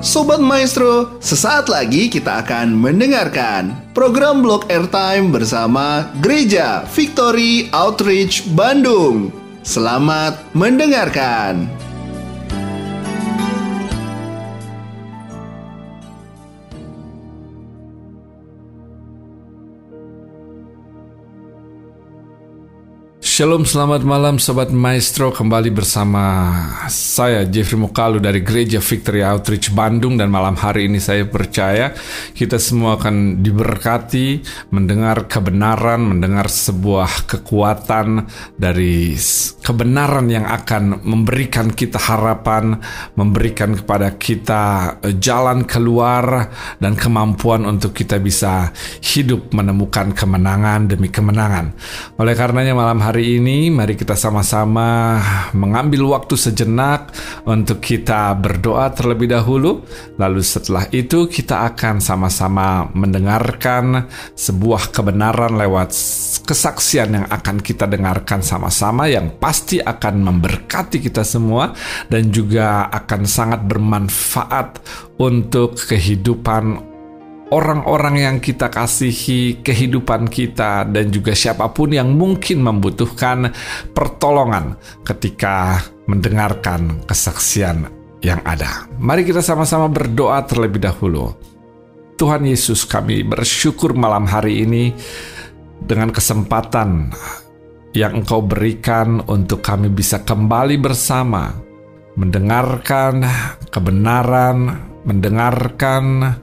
Sobat Maestro, sesaat lagi kita akan mendengarkan program Blog Airtime bersama Gereja Victory Outreach Bandung. Selamat mendengarkan. Shalom, selamat malam Sobat Maestro. Kembali bersama saya Jeffrey Mukalu dari Gereja Victory Outreach Bandung. Dan malam hari ini saya percaya kita semua akan diberkati Mendengar kebenaran, mendengar sebuah kekuatan Dari kebenaran yang akan memberikan kita harapan Memberikan kepada kita jalan keluar Dan kemampuan untuk kita bisa hidup menemukan kemenangan demi kemenangan. Oleh karenanya malam hari ini mari kita sama-sama mengambil waktu sejenak untuk kita berdoa terlebih dahulu. Lalu setelah itu kita akan sama-sama mendengarkan sebuah kebenaran lewat kesaksian yang akan kita dengarkan sama-sama yang pasti akan memberkati kita semua dan juga akan sangat bermanfaat untuk kehidupan orang-orang yang kita kasihi, kehidupan kita, dan juga siapa pun yang mungkin membutuhkan pertolongan ketika mendengarkan kesaksian yang ada. Mari kita sama-sama berdoa terlebih dahulu. Tuhan Yesus, kami bersyukur malam hari ini dengan kesempatan yang Engkau berikan untuk kami bisa kembali bersama, mendengarkan kebenaran, mendengarkan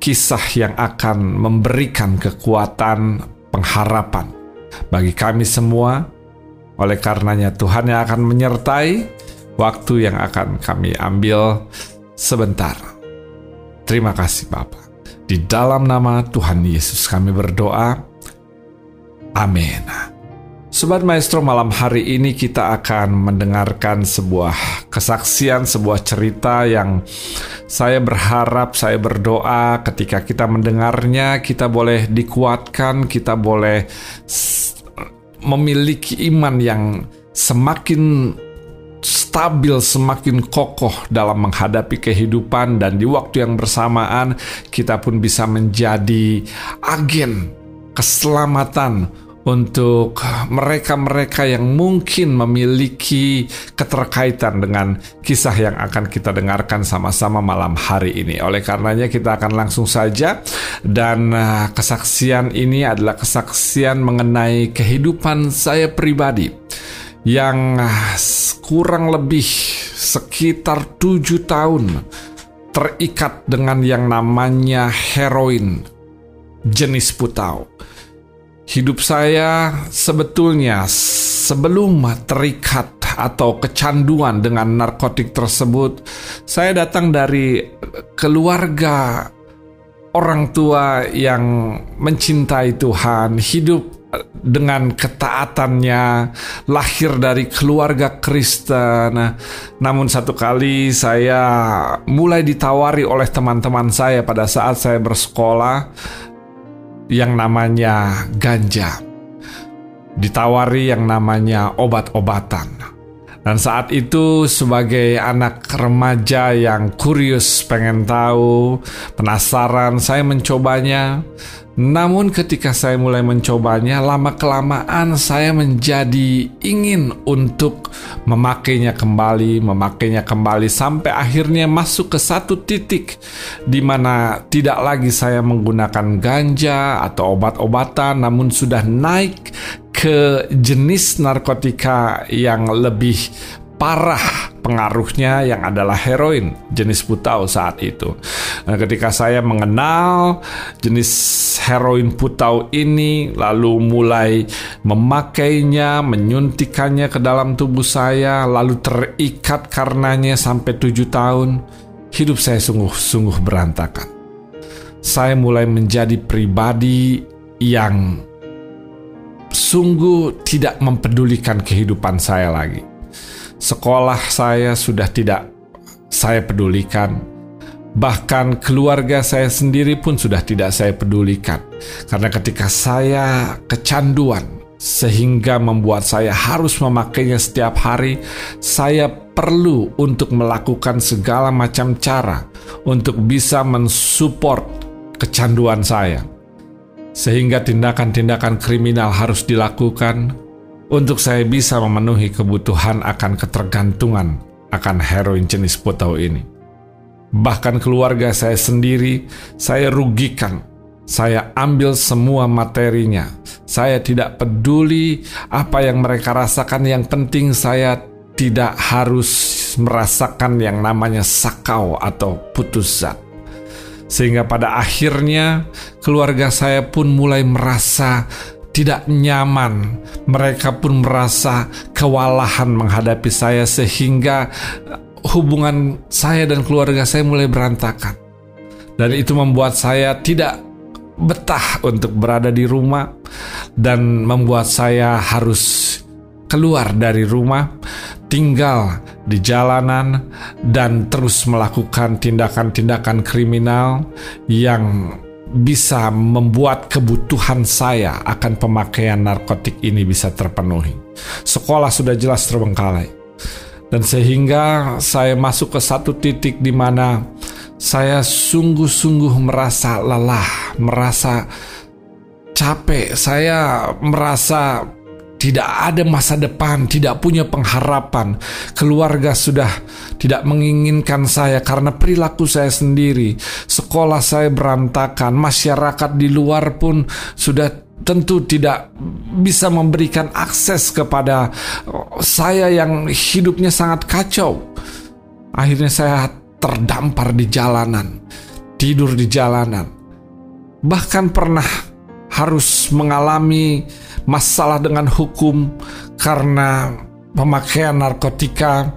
kisah yang akan memberikan kekuatan pengharapan bagi kami semua. Oleh karenanya Tuhan yang akan menyertai waktu yang akan kami ambil sebentar. Terima kasih Bapak. Di dalam nama Tuhan Yesus kami berdoa. Amin. Sobat Maestro, malam hari ini kita akan mendengarkan sebuah kesaksian, sebuah cerita yang saya berharap, saya berdoa ketika kita mendengarnya, kita boleh dikuatkan, kita boleh memiliki iman yang semakin stabil, semakin kokoh dalam menghadapi kehidupan dan di waktu yang bersamaan kita pun bisa menjadi agen keselamatan untuk mereka-mereka yang mungkin memiliki keterkaitan dengan kisah yang akan kita dengarkan sama-sama malam hari ini. Oleh karenanya kita akan langsung saja dan uh, kesaksian ini adalah kesaksian mengenai kehidupan saya pribadi yang uh, kurang lebih sekitar tujuh tahun terikat dengan yang namanya heroin jenis putau hidup saya sebetulnya sebelum terikat atau kecanduan dengan narkotik tersebut, saya datang dari keluarga orang tua yang mencintai Tuhan, hidup dengan ketaatannya, lahir dari keluarga Kristen. Namun satu kali saya mulai ditawari oleh teman-teman saya pada saat saya bersekolah yang namanya ganja, ditawari yang namanya obat-obatan. Dan saat itu sebagai anak remaja yang kurius pengen tahu, penasaran, saya mencobanya. Namun ketika saya mulai mencobanya, lama-kelamaan saya menjadi ingin untuk memakainya kembali, memakainya kembali sampai akhirnya masuk ke satu titik di mana tidak lagi saya menggunakan ganja atau obat-obatan, namun sudah naik ke jenis narkotika yang lebih parah pengaruhnya yang adalah heroin jenis putau saat itu. Nah, ketika saya mengenal jenis heroin putau ini, lalu mulai memakainya, menyuntikannya ke dalam tubuh saya, lalu terikat karenanya sampai tujuh tahun, hidup saya sungguh-sungguh berantakan. Saya mulai menjadi pribadi yang sungguh tidak mempedulikan kehidupan saya lagi sekolah saya sudah tidak saya pedulikan. Bahkan keluarga saya sendiri pun sudah tidak saya pedulikan. Karena ketika saya kecanduan sehingga membuat saya harus memakainya setiap hari. Saya perlu untuk melakukan segala macam cara untuk bisa mensupport kecanduan saya, sehingga tindakan-tindakan kriminal harus dilakukan untuk saya bisa memenuhi kebutuhan akan ketergantungan akan heroin jenis potau ini. Bahkan keluarga saya sendiri, saya rugikan saya ambil semua materinya. Saya tidak peduli apa yang mereka rasakan. Yang penting saya tidak harus merasakan yang namanya sakau atau putus zat. Sehingga pada akhirnya keluarga saya pun mulai merasa tidak nyaman. Mereka pun merasa kewalahan menghadapi saya sehingga hubungan saya dan keluarga saya mulai berantakan. Dan itu membuat saya tidak betah untuk berada di rumah dan membuat saya harus keluar dari rumah, tinggal di jalanan, dan terus melakukan tindakan-tindakan kriminal yang bisa membuat kebutuhan saya akan pemakaian narkotik ini bisa terpenuhi. Sekolah sudah jelas terbengkalai, dan sehingga saya masuk ke satu titik di mana saya sungguh-sungguh merasa lelah, merasa capek. Saya merasa tidak ada masa depan, tidak punya pengharapan. Keluarga sudah tidak menginginkan saya karena perilaku saya sendiri. Sekolah saya berantakan, masyarakat di luar pun sudah tentu tidak bisa memberikan akses kepada saya yang hidupnya sangat kacau. Akhirnya saya terdampar di jalanan, tidur di jalanan, bahkan pernah harus mengalami masalah dengan hukum karena pemakaian narkotika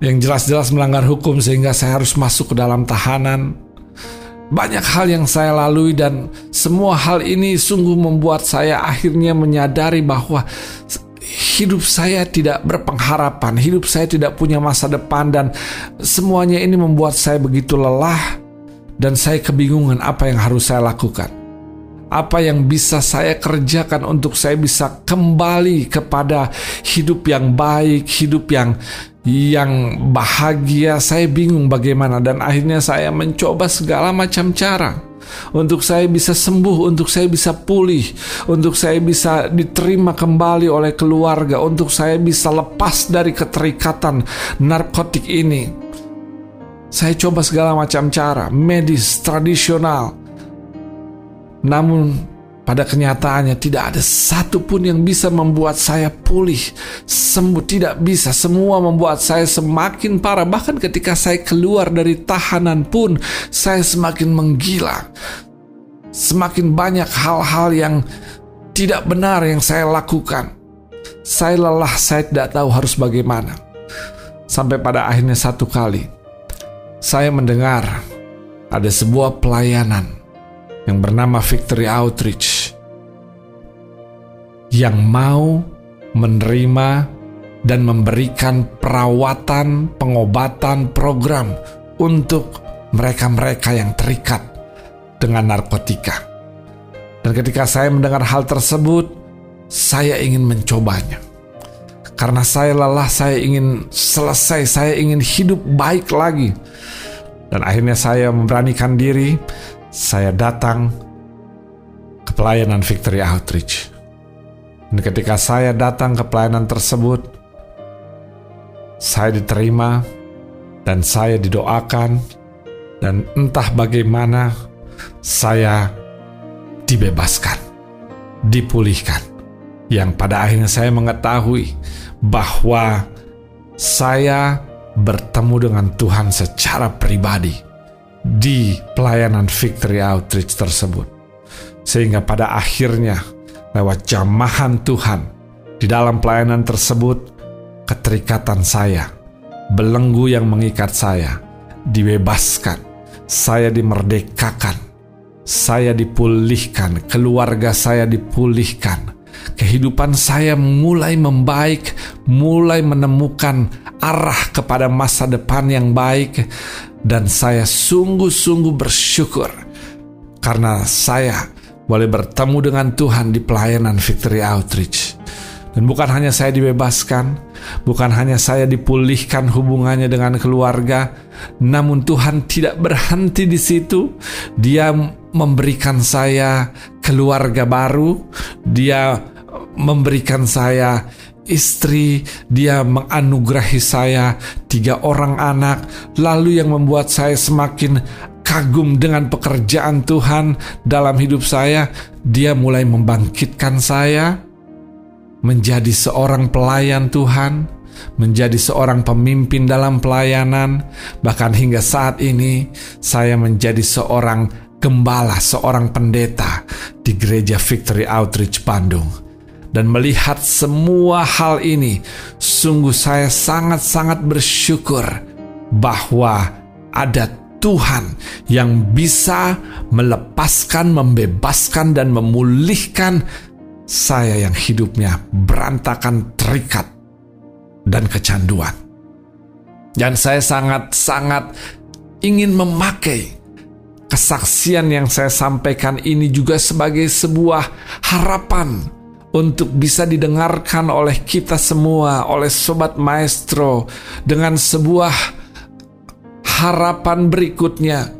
yang jelas-jelas melanggar hukum sehingga saya harus masuk ke dalam tahanan. Banyak hal yang saya lalui dan semua hal ini sungguh membuat saya akhirnya menyadari bahwa hidup saya tidak berpengharapan, hidup saya tidak punya masa depan dan semuanya ini membuat saya begitu lelah dan saya kebingungan apa yang harus saya lakukan. Apa yang bisa saya kerjakan untuk saya bisa kembali kepada hidup yang baik, hidup yang yang bahagia. Saya bingung bagaimana dan akhirnya saya mencoba segala macam cara untuk saya bisa sembuh, untuk saya bisa pulih, untuk saya bisa diterima kembali oleh keluarga, untuk saya bisa lepas dari keterikatan narkotik ini. Saya coba segala macam cara, medis, tradisional. Namun pada kenyataannya tidak ada satupun yang bisa membuat saya pulih, sembuh tidak bisa. Semua membuat saya semakin parah. Bahkan ketika saya keluar dari tahanan pun saya semakin menggila. Semakin banyak hal-hal yang tidak benar yang saya lakukan. Saya lelah, saya tidak tahu harus bagaimana. Sampai pada akhirnya satu kali saya mendengar ada sebuah pelayanan yang bernama Victory Outreach yang mau menerima dan memberikan perawatan, pengobatan, program untuk mereka-mereka yang terikat dengan narkotika. Dan ketika saya mendengar hal tersebut, saya ingin mencobanya. Karena saya lelah, saya ingin selesai, saya ingin hidup baik lagi. Dan akhirnya saya memberanikan diri, saya datang ke pelayanan Victory Outreach. Dan ketika saya datang ke pelayanan tersebut, saya diterima dan saya didoakan dan entah bagaimana saya dibebaskan, dipulihkan. Yang pada akhirnya saya mengetahui bahwa saya bertemu dengan Tuhan secara pribadi di pelayanan Victory Outreach tersebut. Sehingga pada akhirnya lewat jamahan Tuhan di dalam pelayanan tersebut keterikatan saya, belenggu yang mengikat saya dibebaskan, saya dimerdekakan, saya dipulihkan, keluarga saya dipulihkan. Kehidupan saya mulai membaik, mulai menemukan arah kepada masa depan yang baik, dan saya sungguh-sungguh bersyukur karena saya boleh bertemu dengan Tuhan di pelayanan Victory Outreach. Dan bukan hanya saya dibebaskan, bukan hanya saya dipulihkan hubungannya dengan keluarga, namun Tuhan tidak berhenti di situ. Dia memberikan saya keluarga baru, Dia memberikan saya istri, dia menganugerahi saya tiga orang anak, lalu yang membuat saya semakin kagum dengan pekerjaan Tuhan dalam hidup saya, dia mulai membangkitkan saya menjadi seorang pelayan Tuhan, menjadi seorang pemimpin dalam pelayanan, bahkan hingga saat ini saya menjadi seorang gembala, seorang pendeta di Gereja Victory Outreach Bandung dan melihat semua hal ini, sungguh saya sangat-sangat bersyukur bahwa ada Tuhan yang bisa melepaskan, membebaskan, dan memulihkan saya yang hidupnya berantakan, terikat, dan kecanduan. Dan saya sangat-sangat ingin memakai kesaksian yang saya sampaikan ini juga sebagai sebuah harapan untuk bisa didengarkan oleh kita semua, oleh sobat maestro, dengan sebuah harapan berikutnya.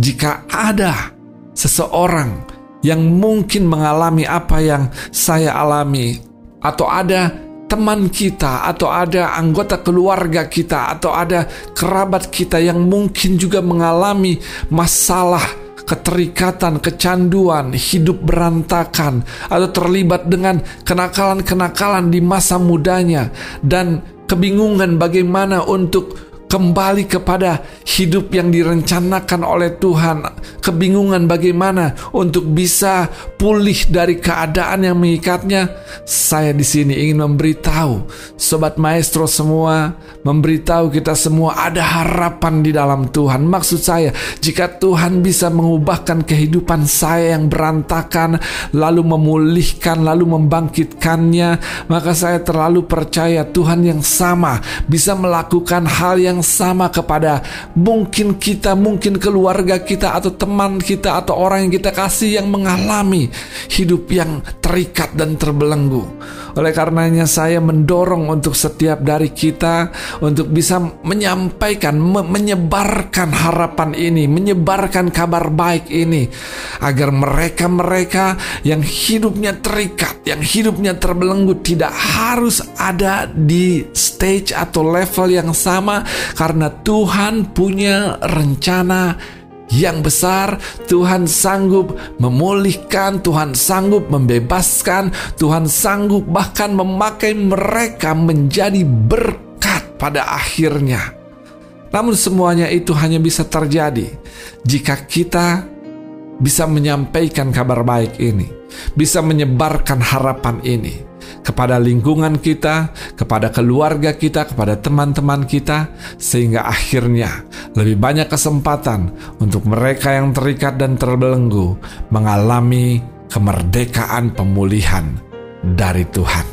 Jika ada seseorang yang mungkin mengalami apa yang saya alami, atau ada teman kita, atau ada anggota keluarga kita, atau ada kerabat kita yang mungkin juga mengalami masalah keterikatan, kecanduan, hidup berantakan, atau terlibat dengan kenakalan-kenakalan di masa mudanya, dan kebingungan bagaimana untuk kembali kepada hidup yang direncanakan oleh Tuhan, kebingungan bagaimana untuk bisa pulih dari keadaan yang mengikatnya. Saya di sini ingin memberitahu sobat maestro semua, memberitahu kita semua ada harapan di dalam Tuhan. Maksud saya, jika Tuhan bisa mengubahkan kehidupan saya yang berantakan, lalu memulihkan, lalu membangkitkannya, maka saya terlalu percaya Tuhan yang sama bisa melakukan hal yang sama kepada mungkin kita, mungkin keluarga kita atau teman kita atau orang yang kita kasih yang mengalami hidup yang terikat dan terbelenggu. Oleh karenanya saya mendorong untuk setiap dari kita untuk bisa menyampaikan, me menyebarkan harapan ini, menyebarkan kabar baik ini agar mereka-mereka yang hidupnya terikat, yang hidupnya terbelenggu tidak harus ada di stage atau level yang sama karena Tuhan punya rencana yang besar, Tuhan sanggup memulihkan, Tuhan sanggup membebaskan, Tuhan sanggup bahkan memakai mereka menjadi berkat pada akhirnya. Namun semuanya itu hanya bisa terjadi jika kita bisa menyampaikan kabar baik ini, bisa menyebarkan harapan ini kepada lingkungan kita, kepada keluarga kita, kepada teman-teman kita, sehingga akhirnya lebih banyak kesempatan untuk mereka yang terikat dan terbelenggu mengalami kemerdekaan pemulihan dari Tuhan.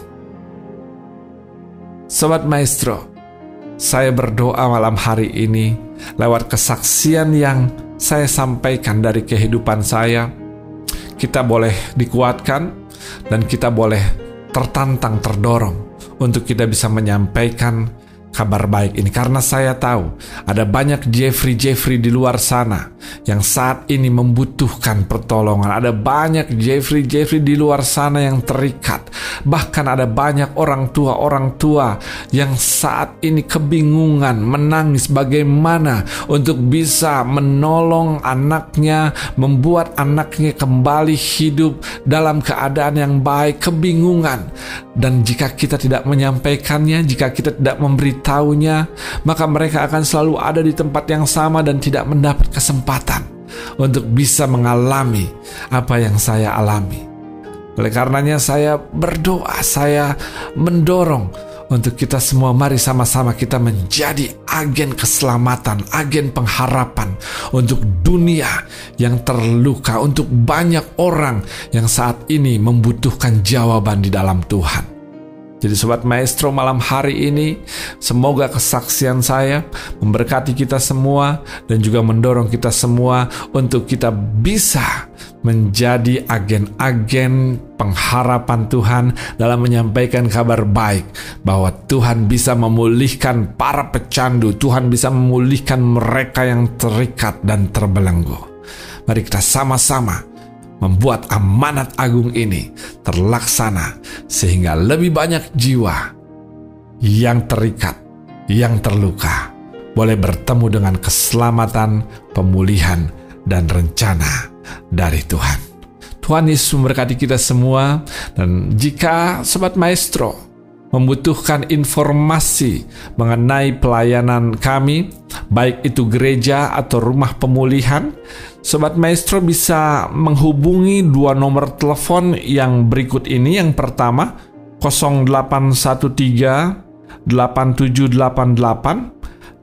Sobat Maestro, saya berdoa malam hari ini lewat kesaksian yang saya sampaikan dari kehidupan saya, kita boleh dikuatkan dan kita boleh tertantang, terdorong untuk kita bisa menyampaikan kabar baik ini karena saya tahu ada banyak Jeffrey Jeffrey di luar sana yang saat ini membutuhkan pertolongan. Ada banyak Jeffrey Jeffrey di luar sana yang terikat. Bahkan ada banyak orang tua-orang tua yang saat ini kebingungan menangis bagaimana untuk bisa menolong anaknya, membuat anaknya kembali hidup dalam keadaan yang baik, kebingungan. Dan jika kita tidak menyampaikannya, jika kita tidak memberitahu tahunya, maka mereka akan selalu ada di tempat yang sama dan tidak mendapat kesempatan untuk bisa mengalami apa yang saya alami. Oleh karenanya saya berdoa, saya mendorong untuk kita semua mari sama-sama kita menjadi agen keselamatan, agen pengharapan untuk dunia yang terluka, untuk banyak orang yang saat ini membutuhkan jawaban di dalam Tuhan. Jadi sobat maestro malam hari ini semoga kesaksian saya memberkati kita semua dan juga mendorong kita semua untuk kita bisa menjadi agen-agen pengharapan Tuhan dalam menyampaikan kabar baik bahwa Tuhan bisa memulihkan para pecandu, Tuhan bisa memulihkan mereka yang terikat dan terbelenggu. Mari kita sama-sama membuat amanat agung ini terlaksana sehingga lebih banyak jiwa yang terikat, yang terluka boleh bertemu dengan keselamatan, pemulihan, dan rencana dari Tuhan. Tuhan Yesus memberkati kita semua dan jika Sobat Maestro membutuhkan informasi mengenai pelayanan kami, baik itu gereja atau rumah pemulihan, Sobat Maestro bisa menghubungi dua nomor telepon yang berikut ini. Yang pertama, 0813 8788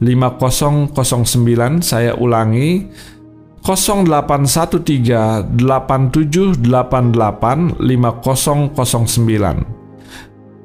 5009. Saya ulangi, 0813 8788 5009.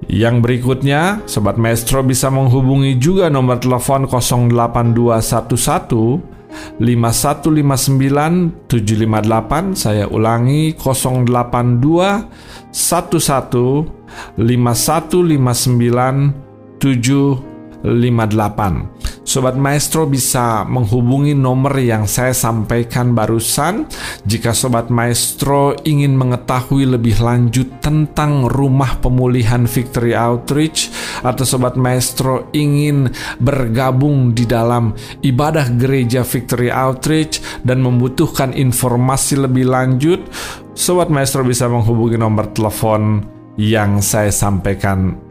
Yang berikutnya, Sobat Maestro bisa menghubungi juga nomor telepon 08211 5159 758 saya ulangi 082 11 5159 758 Sobat Maestro bisa menghubungi nomor yang saya sampaikan barusan. Jika Sobat Maestro ingin mengetahui lebih lanjut tentang rumah pemulihan Victory Outreach atau Sobat Maestro ingin bergabung di dalam ibadah gereja Victory Outreach dan membutuhkan informasi lebih lanjut, Sobat Maestro bisa menghubungi nomor telepon yang saya sampaikan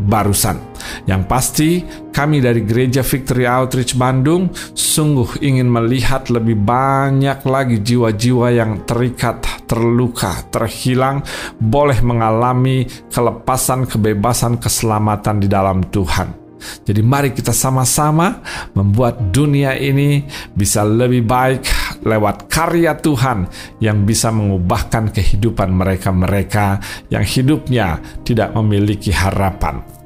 barusan. Yang pasti, kami dari Gereja Victory Outreach Bandung sungguh ingin melihat lebih banyak lagi jiwa-jiwa yang terikat, terluka, terhilang, boleh mengalami kelepasan, kebebasan, keselamatan di dalam Tuhan. Jadi mari kita sama-sama membuat dunia ini bisa lebih baik lewat karya Tuhan yang bisa mengubahkan kehidupan mereka-mereka yang hidupnya tidak memiliki harapan.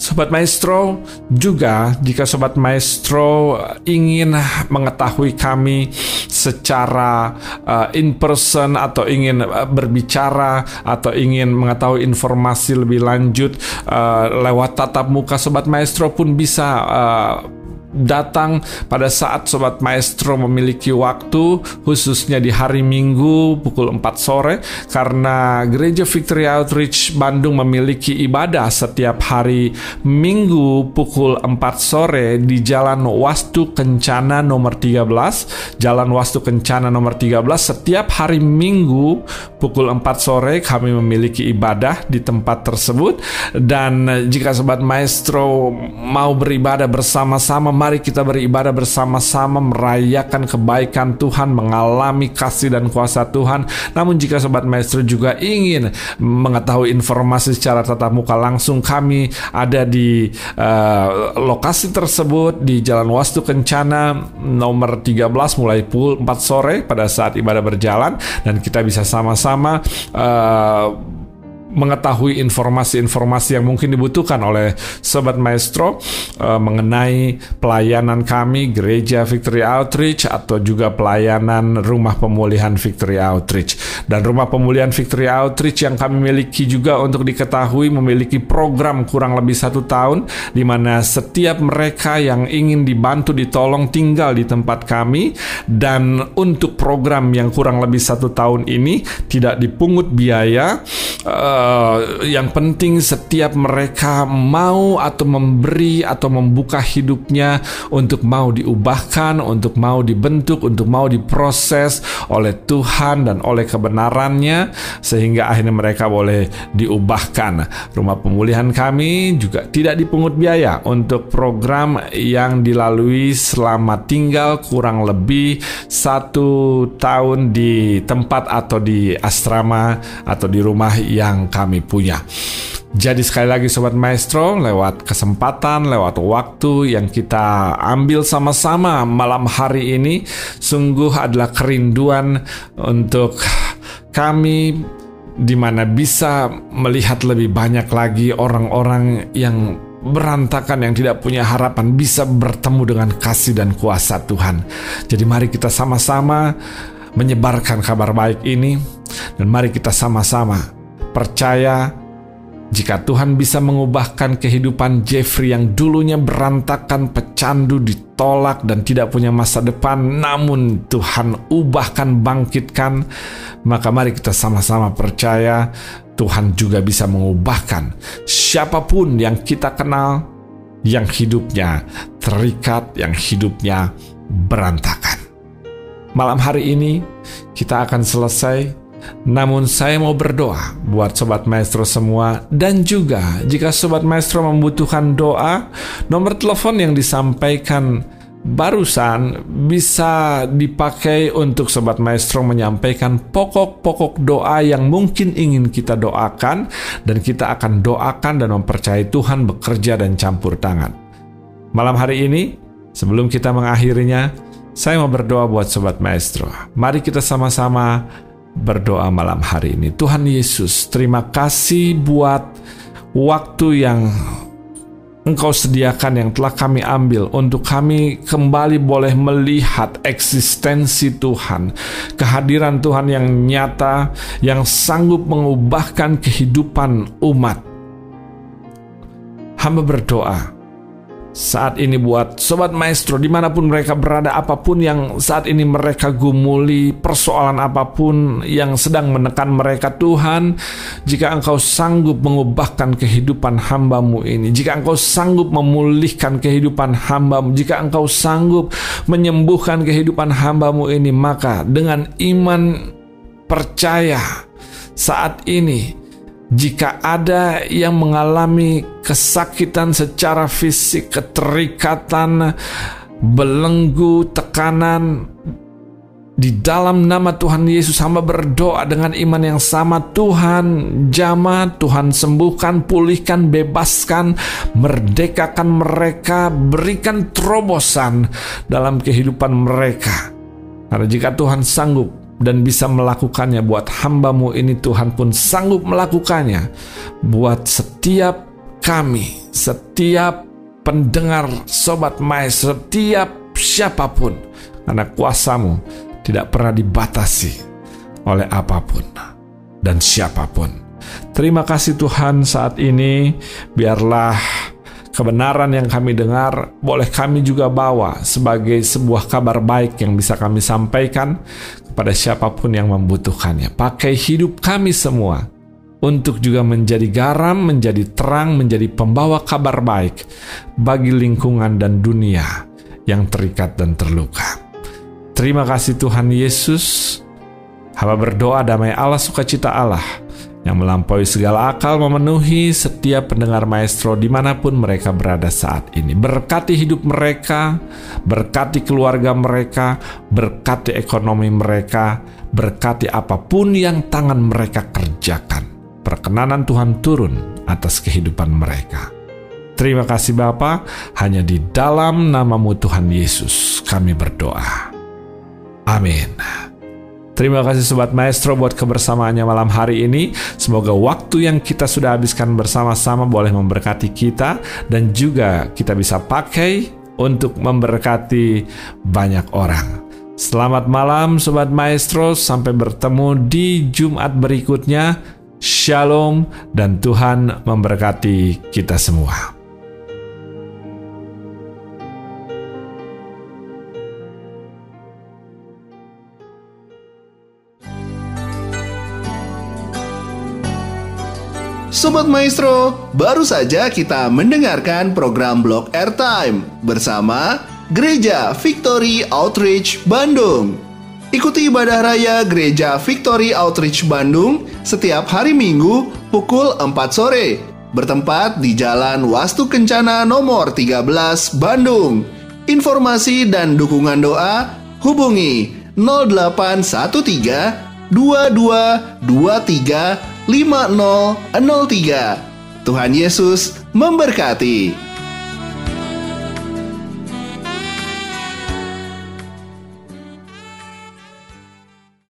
Sobat Maestro, juga jika Sobat Maestro ingin mengetahui kami secara uh, in person atau ingin uh, berbicara atau ingin mengetahui informasi lebih lanjut uh, lewat tatap muka Sobat Maestro pun bisa uh, datang pada saat Sobat Maestro memiliki waktu khususnya di hari Minggu pukul 4 sore karena Gereja Victory Outreach Bandung memiliki ibadah setiap hari Minggu pukul 4 sore di Jalan Wastu Kencana nomor 13 Jalan Wastu Kencana nomor 13 setiap hari Minggu pukul 4 sore kami memiliki ibadah di tempat tersebut. Dan jika Sobat Maestro mau beribadah bersama-sama mari kita beribadah bersama-sama merayakan kebaikan Tuhan, mengalami kasih dan kuasa Tuhan. Namun jika Sobat Maestro juga ingin mengetahui informasi secara tatap muka langsung, kami ada di uh, lokasi tersebut di Jalan Wastu Kencana nomor 13 mulai pukul 4 sore pada saat ibadah berjalan dan kita bisa sama-sama uh, mengetahui informasi-informasi yang mungkin dibutuhkan oleh Sobat Maestro uh, mengenai pelayanan kami Gereja Victory Outreach atau juga pelayanan Rumah Pemulihan Victory Outreach. Dan Rumah Pemulihan Victory Outreach yang kami miliki juga untuk diketahui memiliki program kurang lebih satu tahun di mana setiap mereka yang ingin dibantu ditolong tinggal di tempat kami dan untuk program yang kurang lebih satu tahun ini tidak dipungut biaya uh, uh, yang penting setiap mereka mau atau memberi atau membuka hidupnya untuk mau diubahkan, untuk mau dibentuk, untuk mau diproses oleh Tuhan dan oleh kebenarannya sehingga akhirnya mereka boleh diubahkan. Rumah pemulihan kami juga tidak dipungut biaya untuk program yang dilalui selama tinggal kurang lebih satu tahun di tempat atau di asrama atau di rumah yang kami punya. Jadi sekali lagi Sobat Maestro, lewat kesempatan, lewat waktu yang kita ambil sama-sama malam hari ini, sungguh adalah kerinduan untuk kami di mana bisa melihat lebih banyak lagi orang-orang yang berantakan yang tidak punya harapan bisa bertemu dengan kasih dan kuasa Tuhan. Jadi mari kita sama-sama menyebarkan kabar baik ini dan mari kita sama-sama percaya jika Tuhan bisa mengubahkan kehidupan Jeffrey yang dulunya berantakan, pecandu, ditolak, dan tidak punya masa depan, namun Tuhan ubahkan, bangkitkan, maka mari kita sama-sama percaya Tuhan juga bisa mengubahkan siapa pun yang kita kenal, yang hidupnya terikat, yang hidupnya berantakan. Malam hari ini kita akan selesai namun saya mau berdoa buat Sobat Maestro semua dan juga jika Sobat Maestro membutuhkan doa, nomor telepon yang disampaikan barusan bisa dipakai untuk Sobat Maestro menyampaikan pokok-pokok doa yang mungkin ingin kita doakan dan kita akan doakan dan mempercayai Tuhan bekerja dan campur tangan. Malam hari ini, sebelum kita mengakhirinya, saya mau berdoa buat Sobat Maestro. Mari kita sama-sama berdoa malam hari ini. Tuhan Yesus, terima kasih buat waktu yang Engkau sediakan yang telah kami ambil untuk kami kembali boleh melihat eksistensi Tuhan, kehadiran Tuhan yang nyata, yang sanggup mengubahkan kehidupan umat. Hamba berdoa, saat ini buat Sobat Maestro di mana pun mereka berada apa pun yang saat ini mereka gumuli persoalan apa pun yang sedang menekan mereka Tuhan jika engkau sanggup mengubahkan kehidupan hambamu ini jika engkau sanggup memulihkan kehidupan hambamu jika engkau sanggup menyembuhkan kehidupan hambamu ini maka dengan iman percaya saat ini jika ada yang mengalami kesakitan secara fisik, keterikatan, belenggu, tekanan, di dalam nama Tuhan Yesus hamba berdoa dengan iman yang sama Tuhan jama, Tuhan sembuhkan, pulihkan, bebaskan, merdekakan mereka, berikan terobosan dalam kehidupan mereka. Karena jika Tuhan sanggup dan bisa melakukannya. Buat hambamu ini Tuhan pun sanggup melakukannya. Buat setiap kami, setiap pendengar Sobat Mai, setiap siapa pun. Karena kuasamu tidak pernah dibatasi oleh apa pun dan siapa pun. Terima kasih Tuhan saat ini. Biarlah kebenaran yang kami dengar boleh kami juga bawa sebagai sebuah kabar baik yang bisa kami sampaikan kepada siapa pun yang membutuhkannya. Pakai hidup kami semua untuk juga menjadi garam, menjadi terang, menjadi pembawa kabar baik bagi lingkungan dan dunia yang terikat dan terluka. Terima kasih Tuhan Yesus. Hamba berdoa damai Allah sukacita Allah yang melampaui segala akal memenuhi setiap pendengar maestro di mana pun mereka berada saat ini. Berkati hidup mereka, berkati keluarga mereka, berkati ekonomi mereka, berkati apa pun yang tangan mereka kerjakan. Perkenanan Tuhan turun atas kehidupan mereka. Terima kasih Bapa, hanya di dalam namamu Tuhan Yesus kami berdoa. Amin. Terima kasih Sobat Maestro buat kebersamaannya malam hari ini. Semoga waktu yang kita sudah habiskan bersama-sama boleh memberkati kita dan juga kita bisa pakai untuk memberkati banyak orang. Selamat malam Sobat Maestro, sampai bertemu di Jumat berikutnya. Shalom dan Tuhan memberkati kita semua. Sobat Maestro, baru saja kita mendengarkan program Blog Airtime bersama Gereja Victory Outreach Bandung. Ikuti ibadah raya Gereja Victory Outreach Bandung setiap hari Minggu pukul 4 sore bertempat di Jalan Wastu Kencana nomor 13 Bandung. Informasi dan dukungan doa hubungi 0813 2223 5003. Tuhan Yesus memberkati.